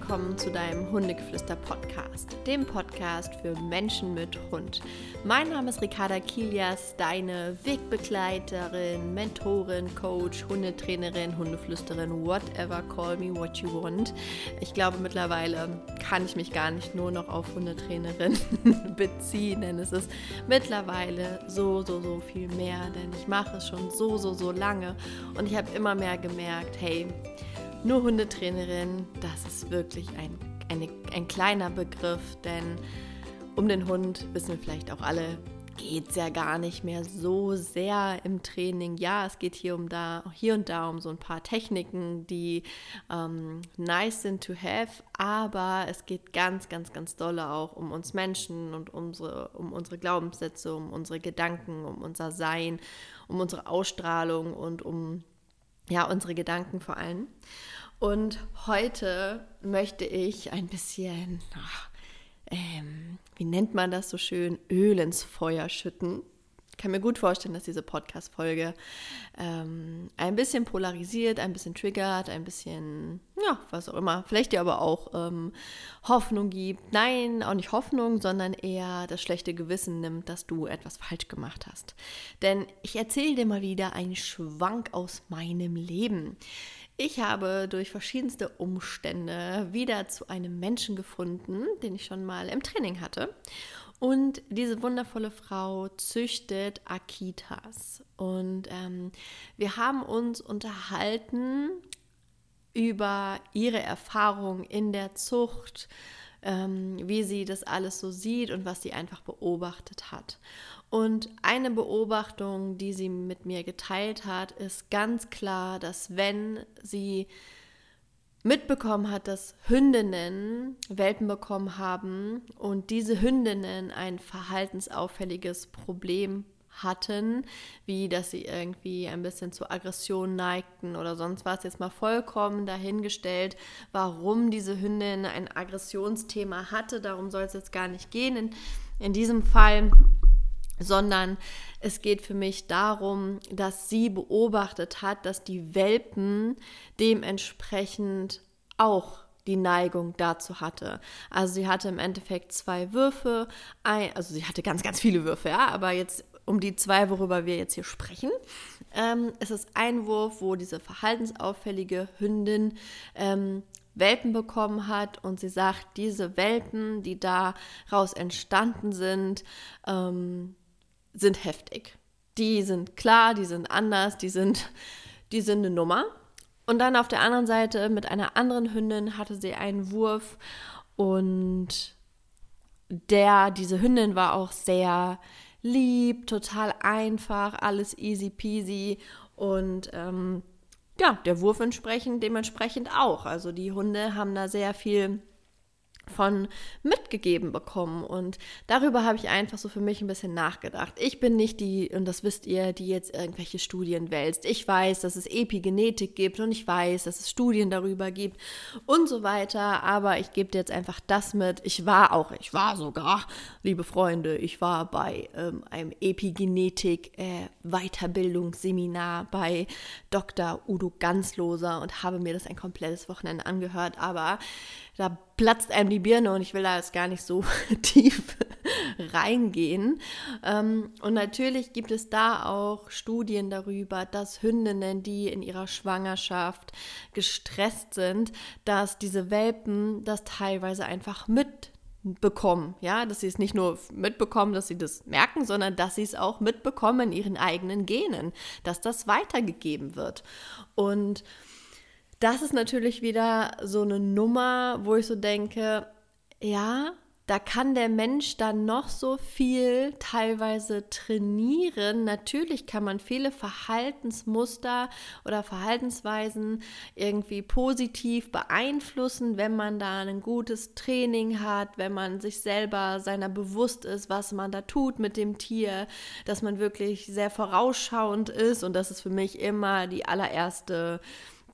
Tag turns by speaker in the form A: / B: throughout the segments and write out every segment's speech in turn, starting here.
A: willkommen zu deinem Hundegeflüster-Podcast, dem Podcast für Menschen mit Hund. Mein Name ist Ricarda Kilias, deine Wegbegleiterin, Mentorin, Coach, Hundetrainerin, Hundeflüsterin, whatever, call me what you want. Ich glaube, mittlerweile kann ich mich gar nicht nur noch auf Hundetrainerin beziehen, denn es ist mittlerweile so, so, so viel mehr, denn ich mache es schon so, so, so lange und ich habe immer mehr gemerkt, hey, nur Hundetrainerin, das ist wirklich ein, eine, ein kleiner Begriff, denn um den Hund wissen wir vielleicht auch alle, geht es ja gar nicht mehr so sehr im Training. Ja, es geht hier um da, hier und da um so ein paar Techniken, die ähm, nice sind to have, aber es geht ganz, ganz, ganz dolle auch um uns Menschen und unsere, um unsere Glaubenssätze, um unsere Gedanken, um unser Sein, um unsere Ausstrahlung und um ja, unsere Gedanken vor allem. Und heute möchte ich ein bisschen, ach, ähm, wie nennt man das so schön, Öl ins Feuer schütten. Ich kann mir gut vorstellen, dass diese Podcast-Folge ähm, ein bisschen polarisiert, ein bisschen triggert, ein bisschen, ja, was auch immer. Vielleicht dir aber auch ähm, Hoffnung gibt. Nein, auch nicht Hoffnung, sondern eher das schlechte Gewissen nimmt, dass du etwas falsch gemacht hast. Denn ich erzähle dir mal wieder einen Schwank aus meinem Leben. Ich habe durch verschiedenste Umstände wieder zu einem Menschen gefunden, den ich schon mal im Training hatte. Und diese wundervolle Frau züchtet Akitas. Und ähm, wir haben uns unterhalten über ihre Erfahrung in der Zucht, ähm, wie sie das alles so sieht und was sie einfach beobachtet hat. Und eine Beobachtung, die sie mit mir geteilt hat, ist ganz klar, dass wenn sie mitbekommen hat, dass Hündinnen Welpen bekommen haben und diese Hündinnen ein verhaltensauffälliges Problem hatten, wie dass sie irgendwie ein bisschen zur Aggression neigten oder sonst was, jetzt mal vollkommen dahingestellt, warum diese Hündin ein Aggressionsthema hatte. Darum soll es jetzt gar nicht gehen. In, in diesem Fall sondern es geht für mich darum, dass sie beobachtet hat, dass die Welpen dementsprechend auch die Neigung dazu hatte. Also sie hatte im Endeffekt zwei Würfe, ein, also sie hatte ganz, ganz viele Würfe, ja, aber jetzt um die zwei, worüber wir jetzt hier sprechen. Ähm, es ist ein Wurf, wo diese verhaltensauffällige Hündin ähm, Welpen bekommen hat und sie sagt, diese Welpen, die daraus entstanden sind, ähm, sind heftig. Die sind klar, die sind anders, die sind, die sind eine Nummer. Und dann auf der anderen Seite mit einer anderen Hündin hatte sie einen Wurf und der, diese Hündin war auch sehr lieb, total einfach, alles easy peasy und ähm, ja, der Wurf entsprechend dementsprechend auch. Also die Hunde haben da sehr viel von mitgegeben bekommen. Und darüber habe ich einfach so für mich ein bisschen nachgedacht. Ich bin nicht die, und das wisst ihr, die jetzt irgendwelche Studien wälzt. Ich weiß, dass es Epigenetik gibt und ich weiß, dass es Studien darüber gibt und so weiter. Aber ich gebe dir jetzt einfach das mit. Ich war auch, ich war sogar, liebe Freunde, ich war bei ähm, einem Epigenetik-Weiterbildungsseminar äh, bei Dr. Udo Ganzloser und habe mir das ein komplettes Wochenende angehört. Aber da platzt einem die Birne und ich will da jetzt gar nicht so tief reingehen. Ähm, und natürlich gibt es da auch Studien darüber, dass Hündinnen, die in ihrer Schwangerschaft gestresst sind, dass diese Welpen das teilweise einfach mitbekommen, ja, dass sie es nicht nur mitbekommen, dass sie das merken, sondern dass sie es auch mitbekommen in ihren eigenen Genen, dass das weitergegeben wird. Und das ist natürlich wieder so eine Nummer, wo ich so denke, ja, da kann der Mensch dann noch so viel teilweise trainieren. Natürlich kann man viele Verhaltensmuster oder Verhaltensweisen irgendwie positiv beeinflussen, wenn man da ein gutes Training hat, wenn man sich selber seiner bewusst ist, was man da tut mit dem Tier, dass man wirklich sehr vorausschauend ist. Und das ist für mich immer die allererste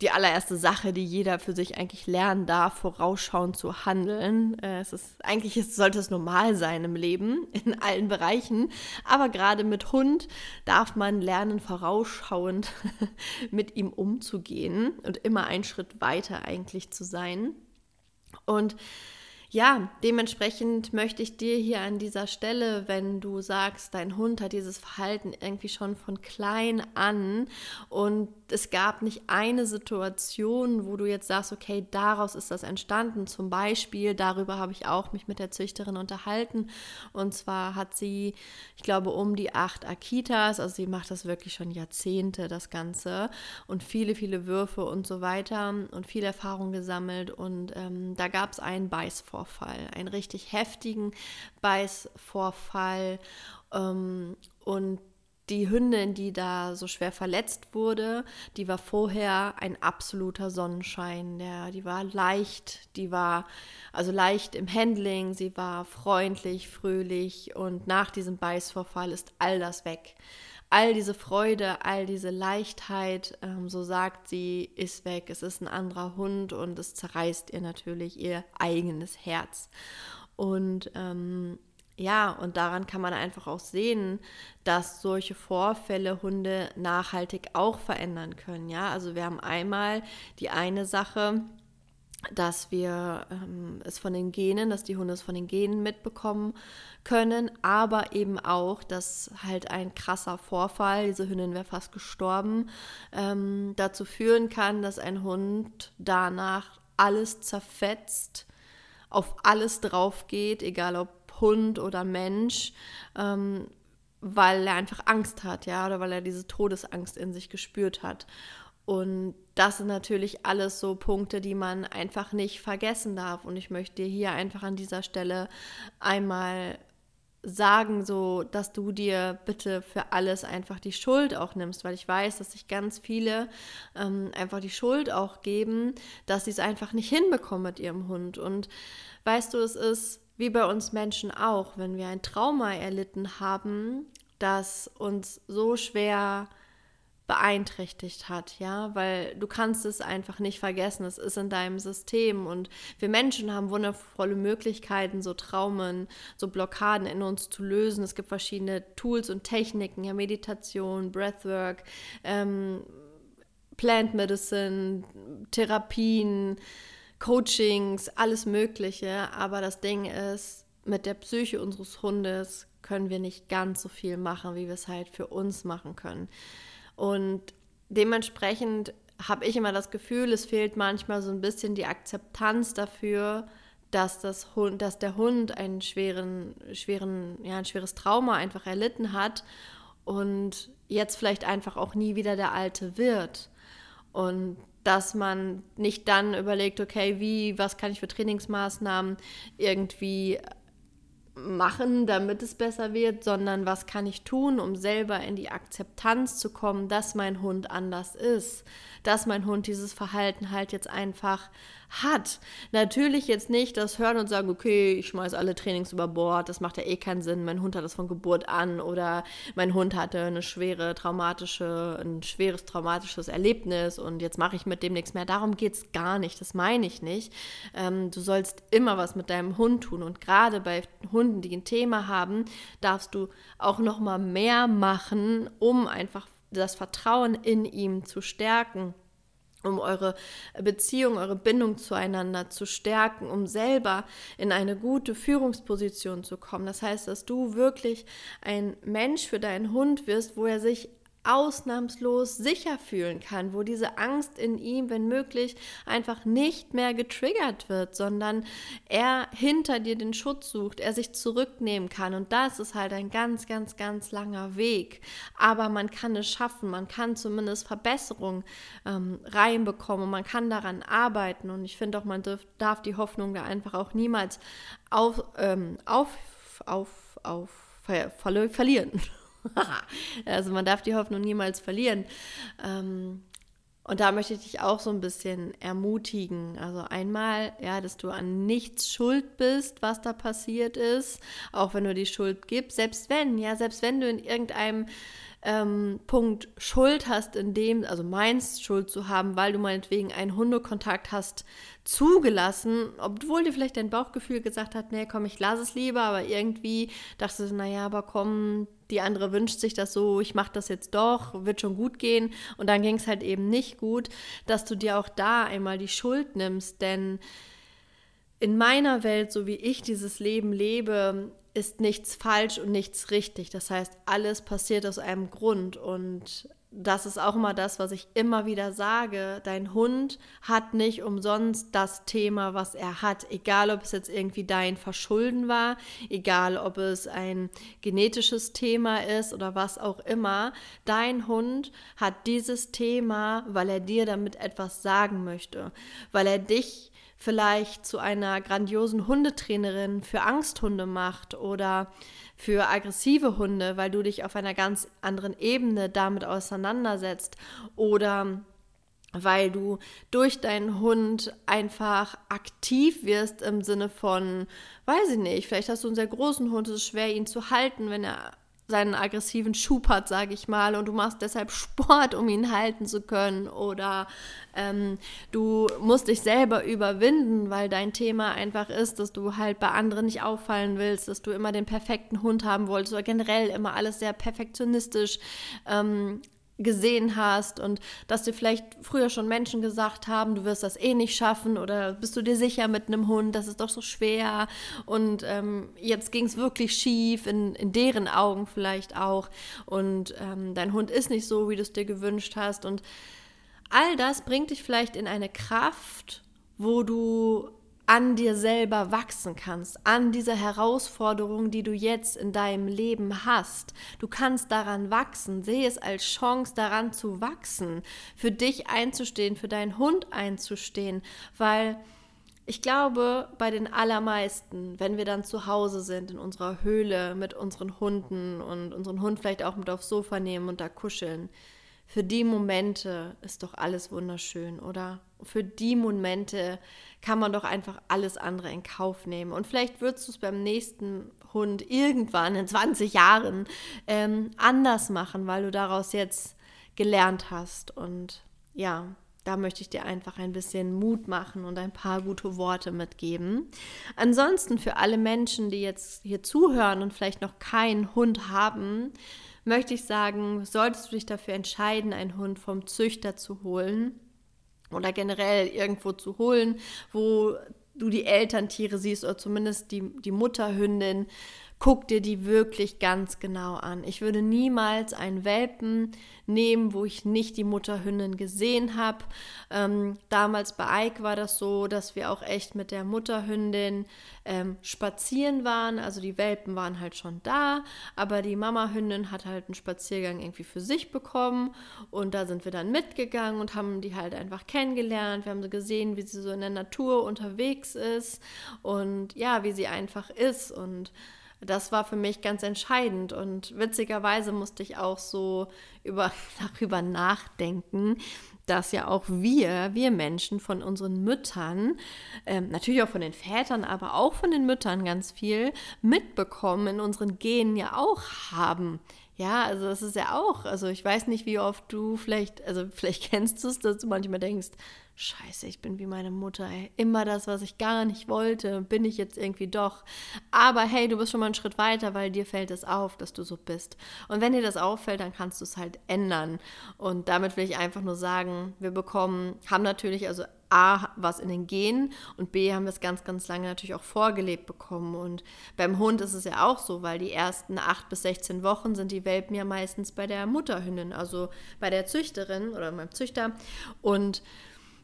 A: die allererste Sache, die jeder für sich eigentlich lernen darf, vorausschauend zu handeln. Äh, es ist, eigentlich ist, sollte es normal sein im Leben, in allen Bereichen. Aber gerade mit Hund darf man lernen, vorausschauend mit ihm umzugehen und immer einen Schritt weiter eigentlich zu sein. Und ja, dementsprechend möchte ich dir hier an dieser Stelle, wenn du sagst, dein Hund hat dieses Verhalten irgendwie schon von klein an und es gab nicht eine Situation, wo du jetzt sagst, okay, daraus ist das entstanden. Zum Beispiel, darüber habe ich auch mich mit der Züchterin unterhalten. Und zwar hat sie, ich glaube, um die acht Akitas, also sie macht das wirklich schon Jahrzehnte, das Ganze, und viele, viele Würfe und so weiter und viel Erfahrung gesammelt. Und ähm, da gab es einen Beißvorfall. Einen richtig heftigen Beißvorfall. Ähm, und die Hündin, die da so schwer verletzt wurde, die war vorher ein absoluter Sonnenschein. Der, die war leicht, die war also leicht im Handling, sie war freundlich, fröhlich und nach diesem Beißvorfall ist all das weg all diese Freude, all diese Leichtheit, ähm, so sagt sie, ist weg. Es ist ein anderer Hund und es zerreißt ihr natürlich ihr eigenes Herz. Und ähm, ja, und daran kann man einfach auch sehen, dass solche Vorfälle Hunde nachhaltig auch verändern können. Ja, also wir haben einmal die eine Sache, dass wir ähm, es von den Genen, dass die Hunde es von den Genen mitbekommen können, aber eben auch, dass halt ein krasser Vorfall, diese Hündin wäre fast gestorben, ähm, dazu führen kann, dass ein Hund danach alles zerfetzt, auf alles drauf geht, egal ob Hund oder Mensch, ähm, weil er einfach Angst hat, ja, oder weil er diese Todesangst in sich gespürt hat. Und das sind natürlich alles so Punkte, die man einfach nicht vergessen darf. Und ich möchte dir hier einfach an dieser Stelle einmal sagen, so dass du dir bitte für alles einfach die Schuld auch nimmst, weil ich weiß, dass sich ganz viele ähm, einfach die Schuld auch geben, dass sie es einfach nicht hinbekommen mit ihrem Hund. Und weißt du, es ist wie bei uns Menschen auch, wenn wir ein Trauma erlitten haben, das uns so schwer beeinträchtigt hat, ja, weil du kannst es einfach nicht vergessen, es ist in deinem System und wir Menschen haben wundervolle Möglichkeiten, so Traumen, so Blockaden in uns zu lösen. Es gibt verschiedene Tools und Techniken, ja, Meditation, Breathwork, ähm, Plant Medicine, Therapien, Coachings, alles Mögliche, aber das Ding ist, mit der Psyche unseres Hundes können wir nicht ganz so viel machen, wie wir es halt für uns machen können. Und dementsprechend habe ich immer das Gefühl, es fehlt manchmal so ein bisschen die Akzeptanz dafür, dass, das Hund, dass der Hund einen schweren, schweren, ja, ein schweres Trauma einfach erlitten hat und jetzt vielleicht einfach auch nie wieder der Alte wird. Und dass man nicht dann überlegt, okay, wie, was kann ich für Trainingsmaßnahmen irgendwie machen, damit es besser wird, sondern was kann ich tun, um selber in die Akzeptanz zu kommen, dass mein Hund anders ist, dass mein Hund dieses Verhalten halt jetzt einfach hat. Natürlich jetzt nicht das Hören und sagen, okay, ich schmeiße alle Trainings über Bord, das macht ja eh keinen Sinn, mein Hund hat das von Geburt an oder mein Hund hatte eine schwere traumatische, ein schweres traumatisches Erlebnis und jetzt mache ich mit dem nichts mehr. Darum geht es gar nicht, das meine ich nicht. Ähm, du sollst immer was mit deinem Hund tun und gerade bei Hunden, die ein Thema haben, darfst du auch noch mal mehr machen, um einfach das Vertrauen in ihm zu stärken um eure Beziehung, eure Bindung zueinander zu stärken, um selber in eine gute Führungsposition zu kommen. Das heißt, dass du wirklich ein Mensch für deinen Hund wirst, wo er sich ausnahmslos sicher fühlen kann, wo diese Angst in ihm, wenn möglich, einfach nicht mehr getriggert wird, sondern er hinter dir den Schutz sucht, er sich zurücknehmen kann. Und das ist halt ein ganz, ganz, ganz langer Weg. Aber man kann es schaffen, man kann zumindest Verbesserungen ähm, reinbekommen man kann daran arbeiten. Und ich finde auch, man darf, darf, die Hoffnung da einfach auch niemals auf, ähm, auf, auf, auf, ver verlieren. also man darf die Hoffnung niemals verlieren. Ähm, und da möchte ich dich auch so ein bisschen ermutigen. Also einmal, ja, dass du an nichts schuld bist, was da passiert ist, auch wenn du die Schuld gibst, selbst wenn, ja, selbst wenn du in irgendeinem ähm, Punkt Schuld hast, in dem, also meinst Schuld zu haben, weil du meinetwegen einen Hundekontakt hast zugelassen, obwohl dir vielleicht dein Bauchgefühl gesagt hat, nee, komm, ich lasse es lieber, aber irgendwie dachtest du, naja, aber komm, die andere wünscht sich das so, ich mache das jetzt doch, wird schon gut gehen. Und dann ging es halt eben nicht gut, dass du dir auch da einmal die Schuld nimmst, denn in meiner Welt, so wie ich dieses Leben lebe, ist nichts falsch und nichts richtig. Das heißt, alles passiert aus einem Grund und das ist auch immer das, was ich immer wieder sage. Dein Hund hat nicht umsonst das Thema, was er hat. Egal, ob es jetzt irgendwie dein Verschulden war, egal, ob es ein genetisches Thema ist oder was auch immer. Dein Hund hat dieses Thema, weil er dir damit etwas sagen möchte, weil er dich vielleicht zu einer grandiosen Hundetrainerin für Angsthunde macht oder für aggressive Hunde, weil du dich auf einer ganz anderen Ebene damit auseinandersetzt oder weil du durch deinen Hund einfach aktiv wirst im Sinne von, weiß ich nicht, vielleicht hast du einen sehr großen Hund, es ist schwer, ihn zu halten, wenn er seinen aggressiven Schub hat, sage ich mal, und du machst deshalb Sport, um ihn halten zu können, oder ähm, du musst dich selber überwinden, weil dein Thema einfach ist, dass du halt bei anderen nicht auffallen willst, dass du immer den perfekten Hund haben wolltest oder generell immer alles sehr perfektionistisch ähm, gesehen hast und dass dir vielleicht früher schon Menschen gesagt haben, du wirst das eh nicht schaffen oder bist du dir sicher mit einem Hund, das ist doch so schwer. Und ähm, jetzt ging es wirklich schief, in, in deren Augen vielleicht auch. Und ähm, dein Hund ist nicht so, wie du es dir gewünscht hast. Und all das bringt dich vielleicht in eine Kraft, wo du an dir selber wachsen kannst, an dieser Herausforderung, die du jetzt in deinem Leben hast. Du kannst daran wachsen, sehe es als Chance, daran zu wachsen, für dich einzustehen, für deinen Hund einzustehen, weil ich glaube, bei den allermeisten, wenn wir dann zu Hause sind, in unserer Höhle mit unseren Hunden und unseren Hund vielleicht auch mit aufs Sofa nehmen und da kuscheln, für die Momente ist doch alles wunderschön, oder? Für die Momente kann man doch einfach alles andere in Kauf nehmen. Und vielleicht würdest du es beim nächsten Hund irgendwann in 20 Jahren ähm, anders machen, weil du daraus jetzt gelernt hast. Und ja, da möchte ich dir einfach ein bisschen Mut machen und ein paar gute Worte mitgeben. Ansonsten für alle Menschen, die jetzt hier zuhören und vielleicht noch keinen Hund haben, möchte ich sagen, solltest du dich dafür entscheiden, einen Hund vom Züchter zu holen oder generell irgendwo zu holen, wo du die Elterntiere siehst oder zumindest die, die Mutterhündin, guck dir die wirklich ganz genau an. Ich würde niemals einen Welpen nehmen, wo ich nicht die Mutterhündin gesehen habe. Ähm, damals bei Ike war das so, dass wir auch echt mit der Mutterhündin ähm, spazieren waren. Also die Welpen waren halt schon da, aber die Mamahündin hat halt einen Spaziergang irgendwie für sich bekommen und da sind wir dann mitgegangen und haben die halt einfach kennengelernt. Wir haben so gesehen, wie sie so in der Natur unterwegs ist und ja, wie sie einfach ist und das war für mich ganz entscheidend und witzigerweise musste ich auch so über, darüber nachdenken, dass ja auch wir, wir Menschen von unseren Müttern, ähm, natürlich auch von den Vätern, aber auch von den Müttern ganz viel mitbekommen, in unseren Genen ja auch haben. Ja, also das ist ja auch, also ich weiß nicht, wie oft du vielleicht, also vielleicht kennst du es, dass du manchmal denkst, Scheiße, ich bin wie meine Mutter, ey. Immer das, was ich gar nicht wollte, bin ich jetzt irgendwie doch. Aber hey, du bist schon mal einen Schritt weiter, weil dir fällt es auf, dass du so bist. Und wenn dir das auffällt, dann kannst du es halt ändern. Und damit will ich einfach nur sagen, wir bekommen, haben natürlich also A, was in den Genen und B, haben wir es ganz, ganz lange natürlich auch vorgelebt bekommen. Und beim Hund ist es ja auch so, weil die ersten 8 bis 16 Wochen sind die Welpen ja meistens bei der Mutterhündin, also bei der Züchterin oder beim Züchter. Und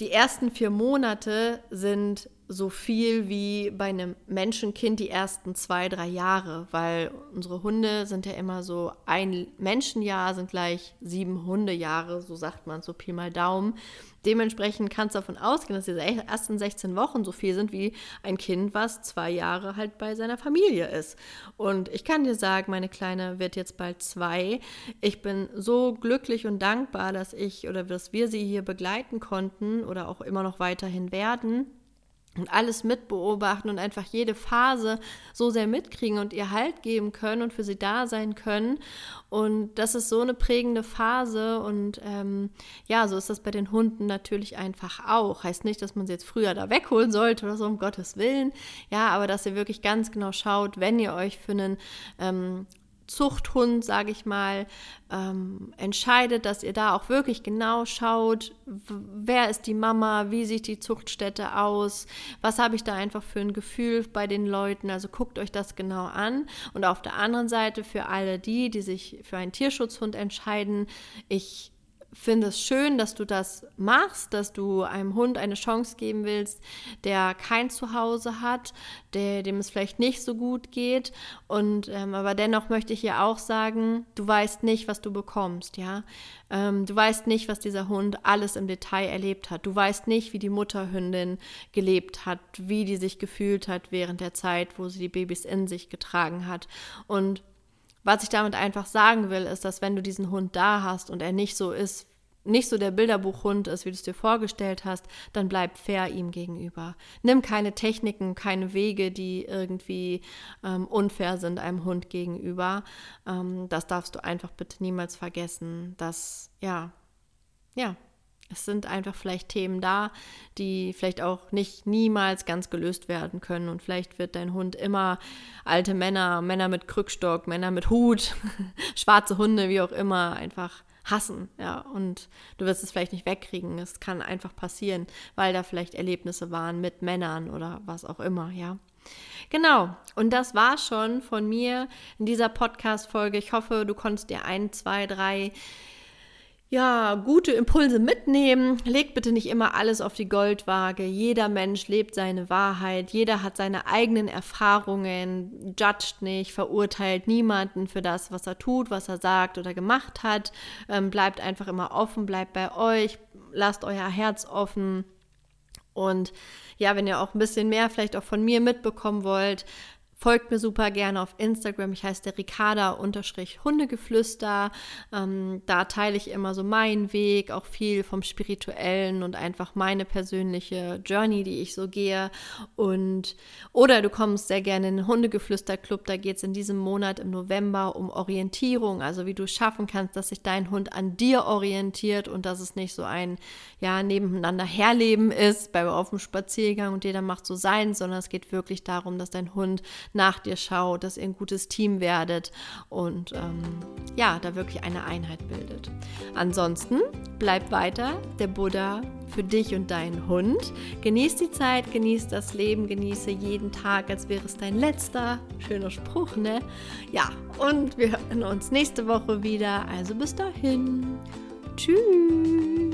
A: die ersten vier Monate sind so viel wie bei einem Menschenkind die ersten zwei, drei Jahre, weil unsere Hunde sind ja immer so, ein Menschenjahr sind gleich sieben Hundejahre, so sagt man so Pi mal Daumen. Dementsprechend kannst du davon ausgehen, dass diese ersten 16 Wochen so viel sind wie ein Kind, was zwei Jahre halt bei seiner Familie ist. Und ich kann dir sagen, meine Kleine wird jetzt bald zwei. Ich bin so glücklich und dankbar, dass ich oder dass wir sie hier begleiten konnten oder auch immer noch weiterhin werden und alles mitbeobachten und einfach jede Phase so sehr mitkriegen und ihr Halt geben können und für sie da sein können. Und das ist so eine prägende Phase und ähm, ja, so ist das bei den Hunden natürlich einfach auch. Heißt nicht, dass man sie jetzt früher da wegholen sollte oder so, um Gottes Willen. Ja, aber dass ihr wirklich ganz genau schaut, wenn ihr euch für einen ähm, Zuchthund, sage ich mal, ähm, entscheidet, dass ihr da auch wirklich genau schaut, wer ist die Mama, wie sieht die Zuchtstätte aus, was habe ich da einfach für ein Gefühl bei den Leuten. Also guckt euch das genau an. Und auf der anderen Seite für alle die, die sich für einen Tierschutzhund entscheiden, ich finde es schön, dass du das machst, dass du einem Hund eine Chance geben willst, der kein Zuhause hat, der, dem es vielleicht nicht so gut geht. Und ähm, aber dennoch möchte ich hier auch sagen, du weißt nicht, was du bekommst, ja. Ähm, du weißt nicht, was dieser Hund alles im Detail erlebt hat. Du weißt nicht, wie die Mutterhündin gelebt hat, wie die sich gefühlt hat während der Zeit, wo sie die Babys in sich getragen hat. Und was ich damit einfach sagen will, ist, dass wenn du diesen Hund da hast und er nicht so ist, nicht so der Bilderbuchhund ist, wie du es dir vorgestellt hast, dann bleib fair ihm gegenüber. Nimm keine Techniken, keine Wege, die irgendwie ähm, unfair sind einem Hund gegenüber. Ähm, das darfst du einfach bitte niemals vergessen. Dass, ja, ja, es sind einfach vielleicht Themen da, die vielleicht auch nicht niemals ganz gelöst werden können. Und vielleicht wird dein Hund immer alte Männer, Männer mit Krückstock, Männer mit Hut, schwarze Hunde, wie auch immer, einfach hassen. Ja, und du wirst es vielleicht nicht wegkriegen. Es kann einfach passieren, weil da vielleicht Erlebnisse waren mit Männern oder was auch immer, ja. Genau, und das war schon von mir in dieser Podcast-Folge. Ich hoffe, du konntest dir ein, zwei, drei ja, gute Impulse mitnehmen. Legt bitte nicht immer alles auf die Goldwaage. Jeder Mensch lebt seine Wahrheit. Jeder hat seine eigenen Erfahrungen. Judgt nicht, verurteilt niemanden für das, was er tut, was er sagt oder gemacht hat. Ähm, bleibt einfach immer offen, bleibt bei euch. Lasst euer Herz offen. Und ja, wenn ihr auch ein bisschen mehr vielleicht auch von mir mitbekommen wollt, Folgt mir super gerne auf Instagram. Ich heiße der Ricarda-Hundegeflüster. Ähm, da teile ich immer so meinen Weg, auch viel vom Spirituellen und einfach meine persönliche Journey, die ich so gehe. Und oder du kommst sehr gerne in den Hundegeflüster-Club. Da geht es in diesem Monat im November um Orientierung, also wie du schaffen kannst, dass sich dein Hund an dir orientiert und dass es nicht so ein ja nebeneinander herleben ist bei auf dem Spaziergang und jeder macht so sein, sondern es geht wirklich darum, dass dein Hund nach dir schaut, dass ihr ein gutes Team werdet und ähm, ja, da wirklich eine Einheit bildet. Ansonsten bleib weiter der Buddha für dich und deinen Hund. Genieß die Zeit, genieß das Leben, genieße jeden Tag, als wäre es dein letzter. Schöner Spruch, ne? Ja, und wir hören uns nächste Woche wieder. Also bis dahin. Tschüss.